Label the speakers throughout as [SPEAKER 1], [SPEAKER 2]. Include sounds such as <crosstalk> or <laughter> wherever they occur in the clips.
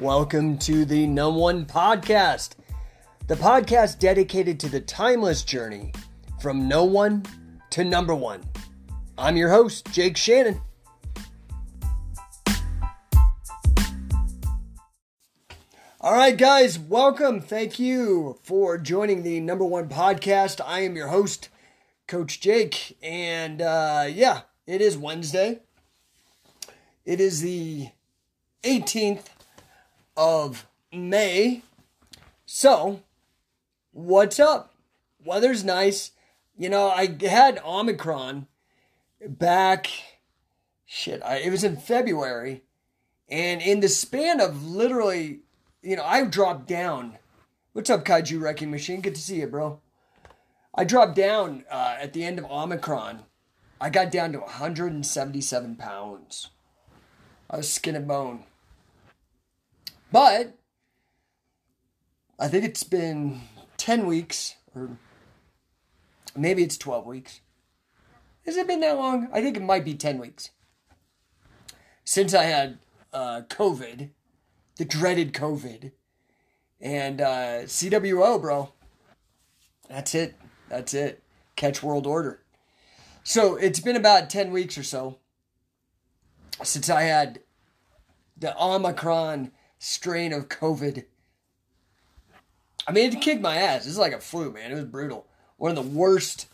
[SPEAKER 1] Welcome to the Number One Podcast, the podcast dedicated to the timeless journey from no one to number one. I'm your host, Jake Shannon. All right, guys, welcome. Thank you for joining the number one podcast. I am your host, Coach Jake. And uh, yeah, it is Wednesday. It is the 18th of May. So, what's up? Weather's nice. You know, I had Omicron back, shit, I, it was in February. And in the span of literally you know, I dropped down. What's up, Kaiju Wrecking Machine? Good to see you, bro. I dropped down uh, at the end of Omicron. I got down to 177 pounds. I was skin and bone. But I think it's been 10 weeks, or maybe it's 12 weeks. Has it been that long? I think it might be 10 weeks. Since I had uh, COVID the dreaded COVID. And uh, CWO, bro. That's it. That's it. Catch World Order. So it's been about 10 weeks or so since I had the Omicron strain of COVID. I mean, it kicked my ass. It's like a flu, man. It was brutal. One of the worst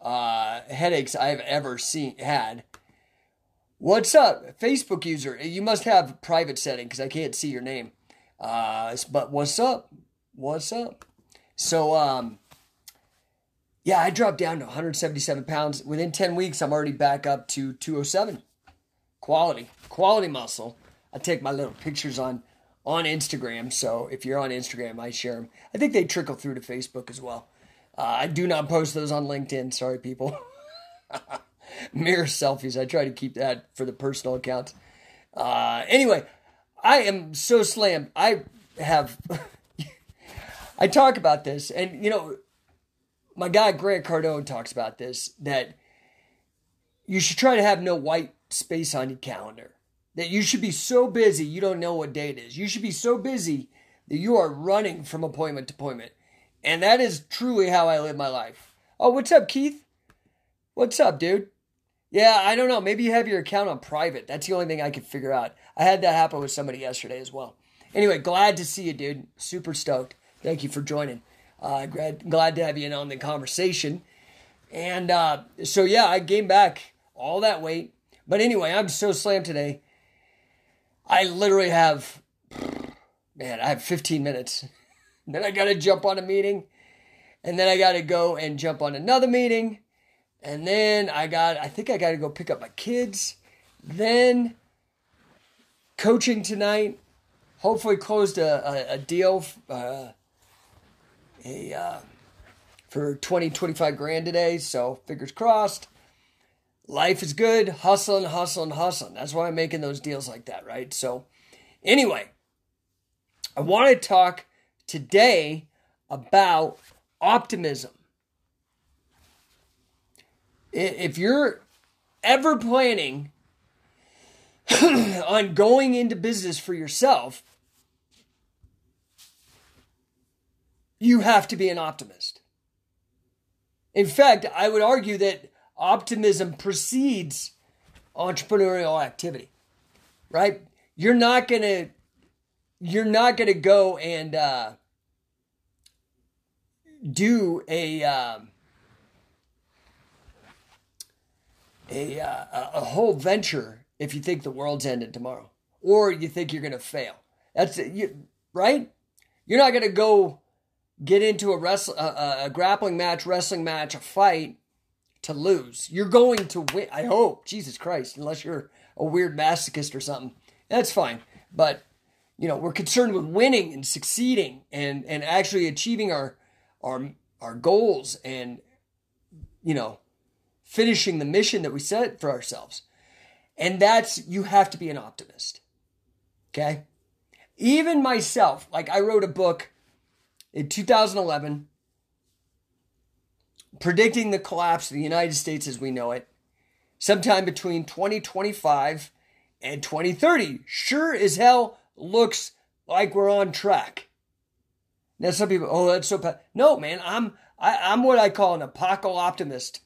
[SPEAKER 1] uh, headaches I've ever seen had. What's up, Facebook user? You must have private setting because I can't see your name. Uh, but what's up? What's up? So, um, yeah, I dropped down to 177 pounds. Within 10 weeks, I'm already back up to 207. Quality, quality muscle. I take my little pictures on on Instagram. So if you're on Instagram, I share them. I think they trickle through to Facebook as well. Uh, I do not post those on LinkedIn. Sorry, people. <laughs> mirror selfies. I try to keep that for the personal accounts. Uh, anyway, I am so slammed. I have. <laughs> I talk about this, and you know, my guy Grant Cardone talks about this that you should try to have no white space on your calendar. That you should be so busy you don't know what day it is. You should be so busy that you are running from appointment to appointment. And that is truly how I live my life. Oh, what's up, Keith? What's up, dude? Yeah, I don't know. Maybe you have your account on private. That's the only thing I could figure out. I had that happen with somebody yesterday as well. Anyway, glad to see you, dude. Super stoked. Thank you for joining. Uh, glad, glad to have you in on the conversation. And uh, so, yeah, I gained back all that weight. But anyway, I'm so slammed today. I literally have, man, I have 15 minutes. <laughs> then I got to jump on a meeting. And then I got to go and jump on another meeting and then I got, I think I got to go pick up my kids. Then coaching tonight. Hopefully closed a, a, a deal, uh, a, uh, for 20, 25 grand today. So fingers crossed. Life is good. Hustling, hustling, hustling. That's why I'm making those deals like that, right? So anyway, I want to talk today about optimism if you're ever planning <clears throat> on going into business for yourself, you have to be an optimist. In fact, I would argue that optimism precedes entrepreneurial activity, right? You're not gonna, you're not gonna go and uh, do a um, a, uh, a whole venture if you think the world's ended tomorrow or you think you're going to fail. That's you, right. You're not going to go get into a wrestle a, a grappling match, wrestling match, a fight to lose. You're going to win. I hope. Jesus Christ, unless you're a weird masochist or something, that's fine. But you know, we're concerned with winning and succeeding and and actually achieving our our our goals and you know finishing the mission that we set for ourselves. And that's, you have to be an optimist. Okay? Even myself, like I wrote a book in 2011 predicting the collapse of the United States as we know it sometime between 2025 and 2030. Sure as hell looks like we're on track. Now some people, oh, that's so bad. No, man, I'm I, I'm what I call an apocalyptimist.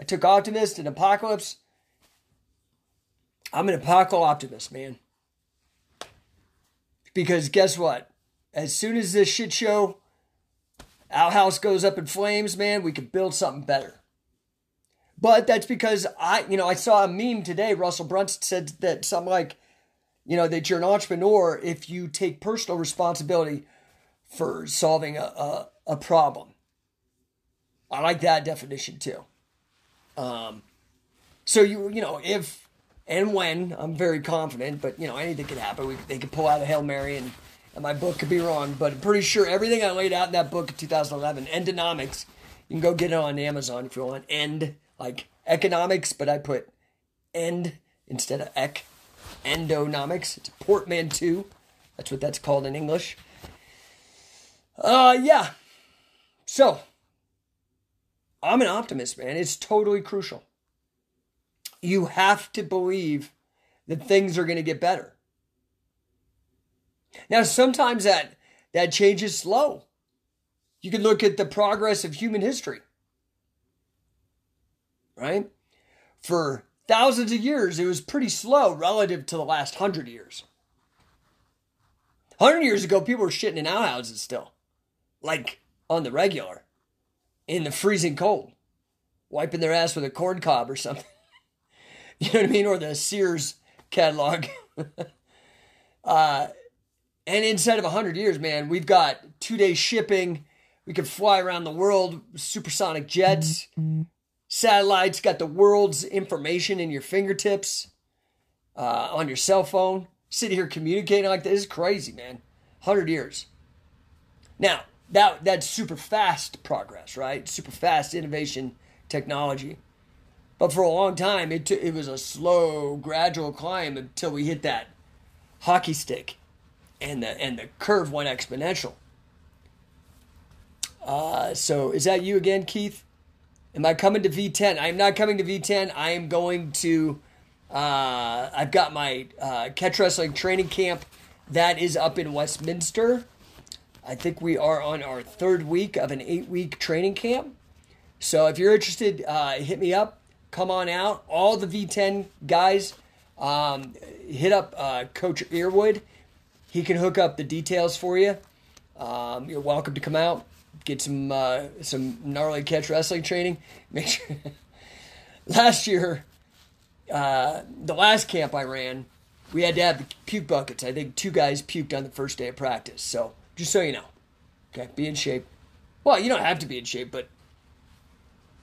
[SPEAKER 1] I took optimist and apocalypse. I'm an apocalyptimist, man. Because guess what? As soon as this shit show outhouse goes up in flames, man, we could build something better. But that's because I, you know, I saw a meme today. Russell Brunson said that something like, you know, that you're an entrepreneur if you take personal responsibility for solving a, a, a problem. I like that definition too. Um, so you, you know, if and when I'm very confident, but you know, anything could happen. We, they could pull out a hail mary, and, and my book could be wrong. But I'm pretty sure everything I laid out in that book in 2011, Endonomics, you can go get it on Amazon if you want. End like economics, but I put end instead of ec. Endonomics. It's portmanteau. That's what that's called in English. Uh, yeah. So, I'm an optimist, man. It's totally crucial. You have to believe that things are going to get better. Now, sometimes that that change is slow. You can look at the progress of human history right? For thousands of years, it was pretty slow relative to the last hundred years. Hundred years ago, people were shitting in outhouses still, like on the regular, in the freezing cold, wiping their ass with a corn cob or something. <laughs> you know what I mean? Or the Sears catalog. <laughs> uh, and inside of 100 years, man, we've got two day shipping. We can fly around the world, supersonic jets. Satellites, got the world's information in your fingertips, uh, on your cell phone. Sitting here communicating like this is crazy, man. Hundred years. Now that that's super fast progress, right? Super fast innovation technology. But for a long time, it t- it was a slow, gradual climb until we hit that hockey stick, and the and the curve went exponential. Uh, so is that you again, Keith? Am I coming to V10? I'm not coming to V10. I am going to. Uh, I've got my uh, catch wrestling training camp that is up in Westminster. I think we are on our third week of an eight week training camp. So if you're interested, uh, hit me up. Come on out. All the V10 guys, um, hit up uh, Coach Earwood. He can hook up the details for you. Um, you're welcome to come out get some uh, some gnarly catch wrestling training. <laughs> Make sure. last year, uh, the last camp I ran, we had to have the puke buckets. I think two guys puked on the first day of practice. So just so you know, okay, be in shape. Well, you don't have to be in shape, but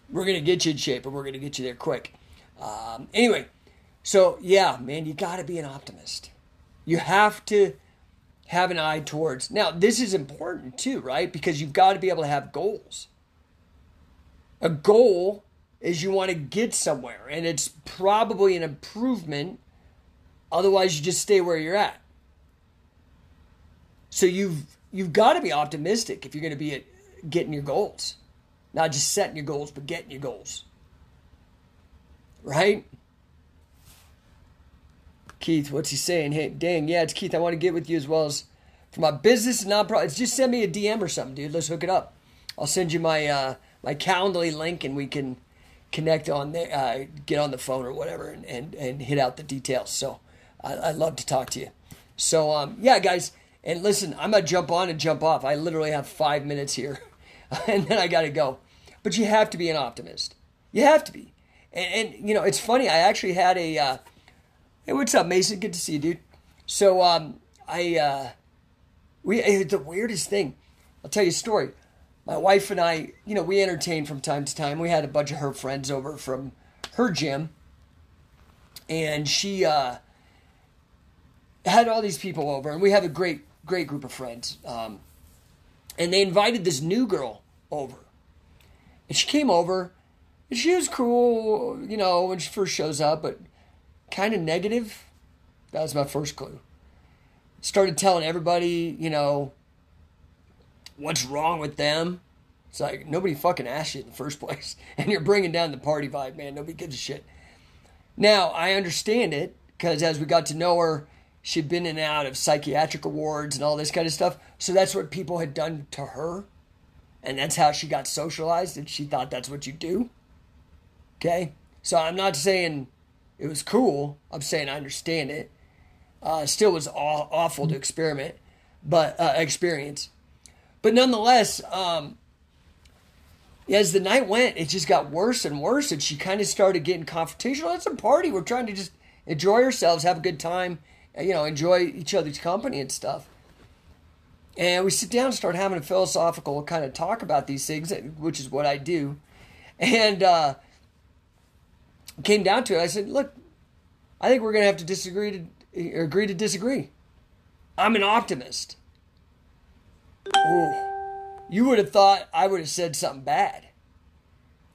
[SPEAKER 1] we're gonna get you in shape, and we're gonna get you there quick. Um, anyway, so yeah, man, you got to be an optimist. You have to have an eye towards. Now, this is important too, right? Because you've got to be able to have goals. A goal is you want to get somewhere, and it's probably an improvement. Otherwise, you just stay where you're at. So you've you've got to be optimistic if you're going to be at getting your goals, not just setting your goals, but getting your goals. Right? Keith, what's he saying? Hey, dang, yeah, it's Keith. I want to get with you as well as for my business nonprofit. It's just send me a DM or something, dude. Let's hook it up. I'll send you my uh, my Calendly link, and we can connect on there, uh, get on the phone or whatever, and, and, and hit out the details. So I, I'd love to talk to you. So um, yeah, guys, and listen, I'm gonna jump on and jump off. I literally have five minutes here, <laughs> and then I gotta go. But you have to be an optimist. You have to be. And, and you know, it's funny. I actually had a uh, Hey, what's up, Mason? Good to see you, dude. So, um, I, uh, we, it's the weirdest thing. I'll tell you a story. My wife and I, you know, we entertain from time to time. We had a bunch of her friends over from her gym, and she, uh, had all these people over, and we have a great, great group of friends. Um, and they invited this new girl over. And she came over, and she was cool, you know, when she first shows up, but kind of negative. That was my first clue. Started telling everybody, you know, what's wrong with them. It's like nobody fucking asked you in the first <laughs> place, and you're bringing down the party vibe, man. Nobody gives a shit. Now I understand it because as we got to know her, She'd been in and out of psychiatric awards and all this kind of stuff. So that's what people had done to her. And that's how she got socialized, and she thought that's what you do. Okay? So I'm not saying it was cool. I'm saying I understand it. Uh, still was aw- awful to experiment, but uh, experience. But nonetheless, um, as the night went, it just got worse and worse, and she kind of started getting confrontational. It's a party. We're trying to just enjoy ourselves, have a good time, you know, enjoy each other's company and stuff. And we sit down and start having a philosophical kind of talk about these things, which is what I do. And uh, came down to it. I said, "Look, I think we're going to have to disagree to agree to disagree. I'm an optimist." Ooh, you would have thought I would have said something bad.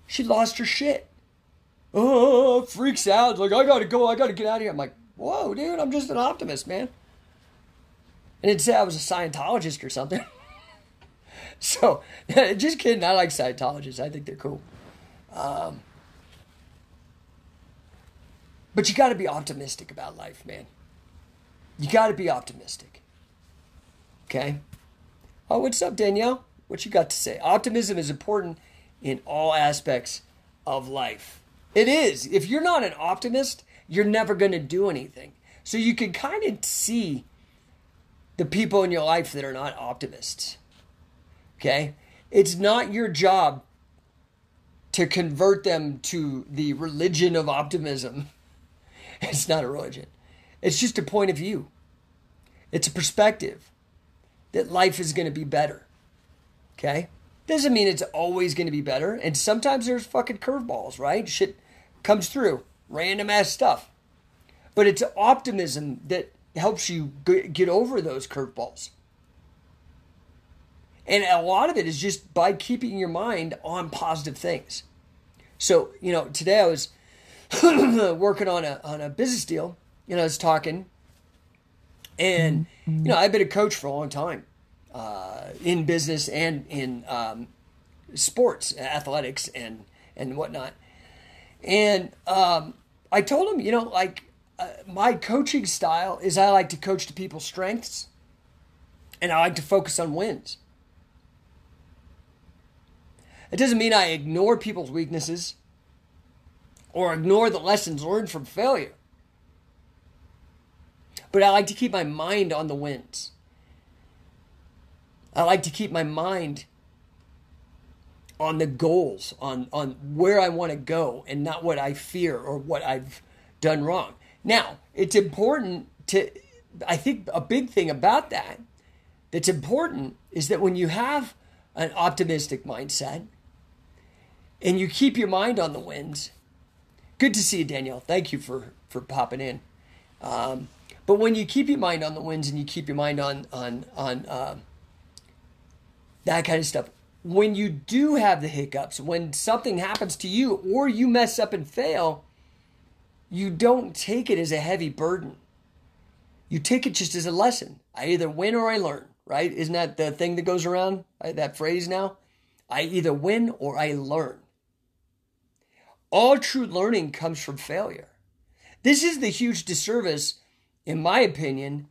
[SPEAKER 1] She lost her shit. Oh, freaks out. Like, I gotta go. I gotta get out of here. I'm like, whoa, dude, I'm just an optimist, man. And it'd say I was a Scientologist or something. <laughs> so, <laughs> just kidding. I like Scientologists. I think they're cool. Um, but you got to be optimistic about life, man. You got to be optimistic. Okay? Oh, what's up, Danielle? What you got to say? Optimism is important in all aspects of life. It is. If you're not an optimist, you're never going to do anything. So you can kind of see the people in your life that are not optimists. Okay? It's not your job to convert them to the religion of optimism. <laughs> It's not a religion. It's just a point of view. It's a perspective that life is going to be better. Okay? Doesn't mean it's always going to be better. And sometimes there's fucking curveballs, right? Shit comes through, random ass stuff. But it's optimism that helps you get over those curveballs. And a lot of it is just by keeping your mind on positive things. So, you know, today I was <coughs> working on a on a business deal, you know, I was talking and you know, I've been a coach for a long time. Uh, in business and in um, sports, athletics, and and whatnot. And um, I told him, you know, like uh, my coaching style is I like to coach to people's strengths and I like to focus on wins. It doesn't mean I ignore people's weaknesses or ignore the lessons learned from failure. But I like to keep my mind on the wins. I like to keep my mind on the goals, on, on where I want to go, and not what I fear or what I've done wrong. Now, it's important to, I think a big thing about that that's important is that when you have an optimistic mindset and you keep your mind on the wins, good to see you, Danielle. Thank you for, for popping in. Um, but when you keep your mind on the wins and you keep your mind on, on, on, uh, that kind of stuff, when you do have the hiccups, when something happens to you or you mess up and fail, you don't take it as a heavy burden. You take it just as a lesson. I either win or I learn, right? Isn't that the thing that goes around, right? that phrase now? I either win or I learn. All true learning comes from failure. This is the huge disservice, in my opinion,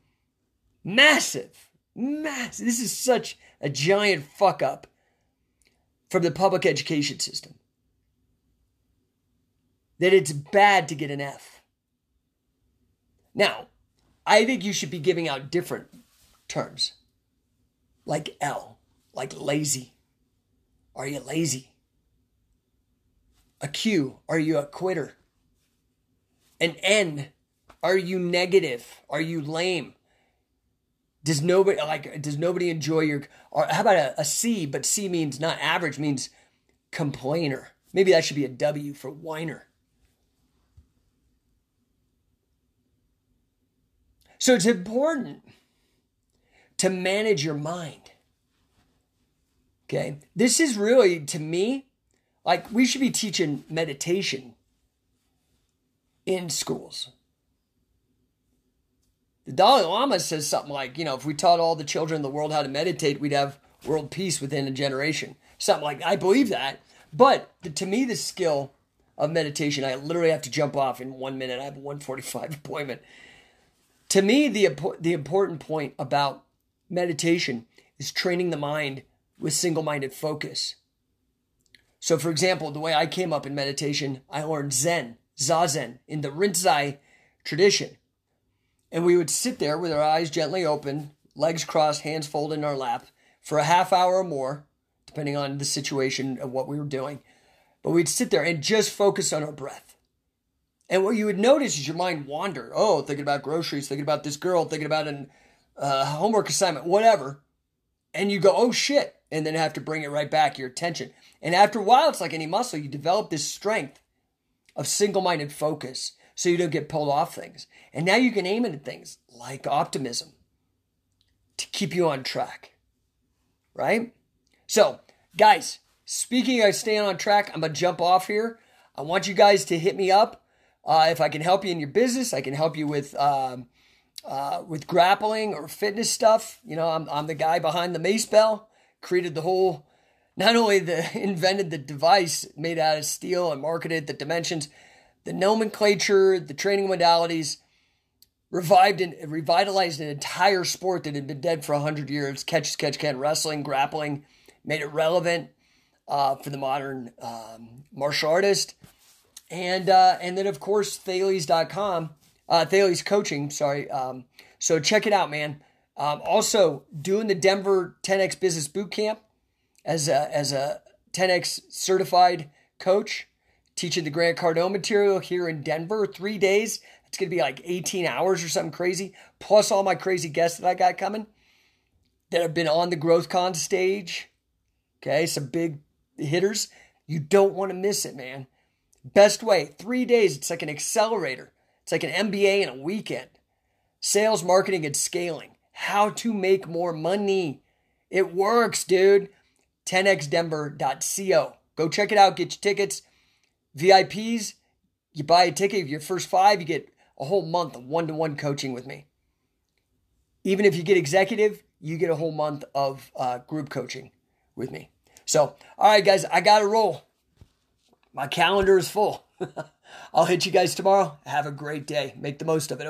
[SPEAKER 1] massive, massive. This is such a giant fuck up from the public education system. That it's bad to get an F. Now, I think you should be giving out different terms, like L, like lazy. Are you lazy? A Q, are you a quitter? An N, are you negative? Are you lame? Does nobody like? Does nobody enjoy your? Or how about a, a C? But C means not average. Means complainer. Maybe that should be a W for whiner. So it's important to manage your mind. Okay, this is really to me like we should be teaching meditation in schools. The Dalai Lama says something like, you know, if we taught all the children in the world how to meditate, we'd have world peace within a generation. Something like I believe that. But the, to me, the skill of meditation, I literally have to jump off in one minute. I have a 145 <laughs> appointment. To me, the, the important point about meditation is training the mind with single minded focus. So, for example, the way I came up in meditation, I learned Zen, Zazen, in the Rinzai tradition. And we would sit there with our eyes gently open, legs crossed, hands folded in our lap for a half hour or more, depending on the situation of what we were doing. But we'd sit there and just focus on our breath. And what you would notice is your mind wander. Oh, thinking about groceries, thinking about this girl, thinking about a uh, homework assignment, whatever. And you go, oh shit. And then have to bring it right back, your attention. And after a while, it's like any muscle. You develop this strength of single minded focus so you don't get pulled off things. And now you can aim it at things like optimism to keep you on track. Right? So, guys, speaking of staying on track, I'm going to jump off here. I want you guys to hit me up. Uh, if I can help you in your business, I can help you with um, uh, with grappling or fitness stuff. You know, I'm, I'm the guy behind the mace bell, created the whole, not only the <laughs> invented the device made out of steel and marketed the dimensions, the nomenclature, the training modalities, revived and revitalized an entire sport that had been dead for 100 years catch, catch, can, wrestling, grappling, made it relevant uh, for the modern um, martial artist. And, uh, and then, of course, Thales.com, uh, Thales Coaching, sorry. Um, so check it out, man. Um, also, doing the Denver 10X Business Boot Camp as a, as a 10X certified coach teaching the Grant Cardone material here in Denver, three days. It's going to be like 18 hours or something crazy, plus all my crazy guests that I got coming that have been on the GrowthCon stage. Okay, some big hitters. You don't want to miss it, man. Best way, three days. It's like an accelerator. It's like an MBA in a weekend. Sales, marketing, and scaling. How to make more money. It works, dude. 10xdenver.co. Go check it out. Get your tickets. VIPs, you buy a ticket, your first five, you get a whole month of one to one coaching with me. Even if you get executive, you get a whole month of uh, group coaching with me. So, all right, guys, I got to roll. My calendar is full. <laughs> I'll hit you guys tomorrow. Have a great day. Make the most of it?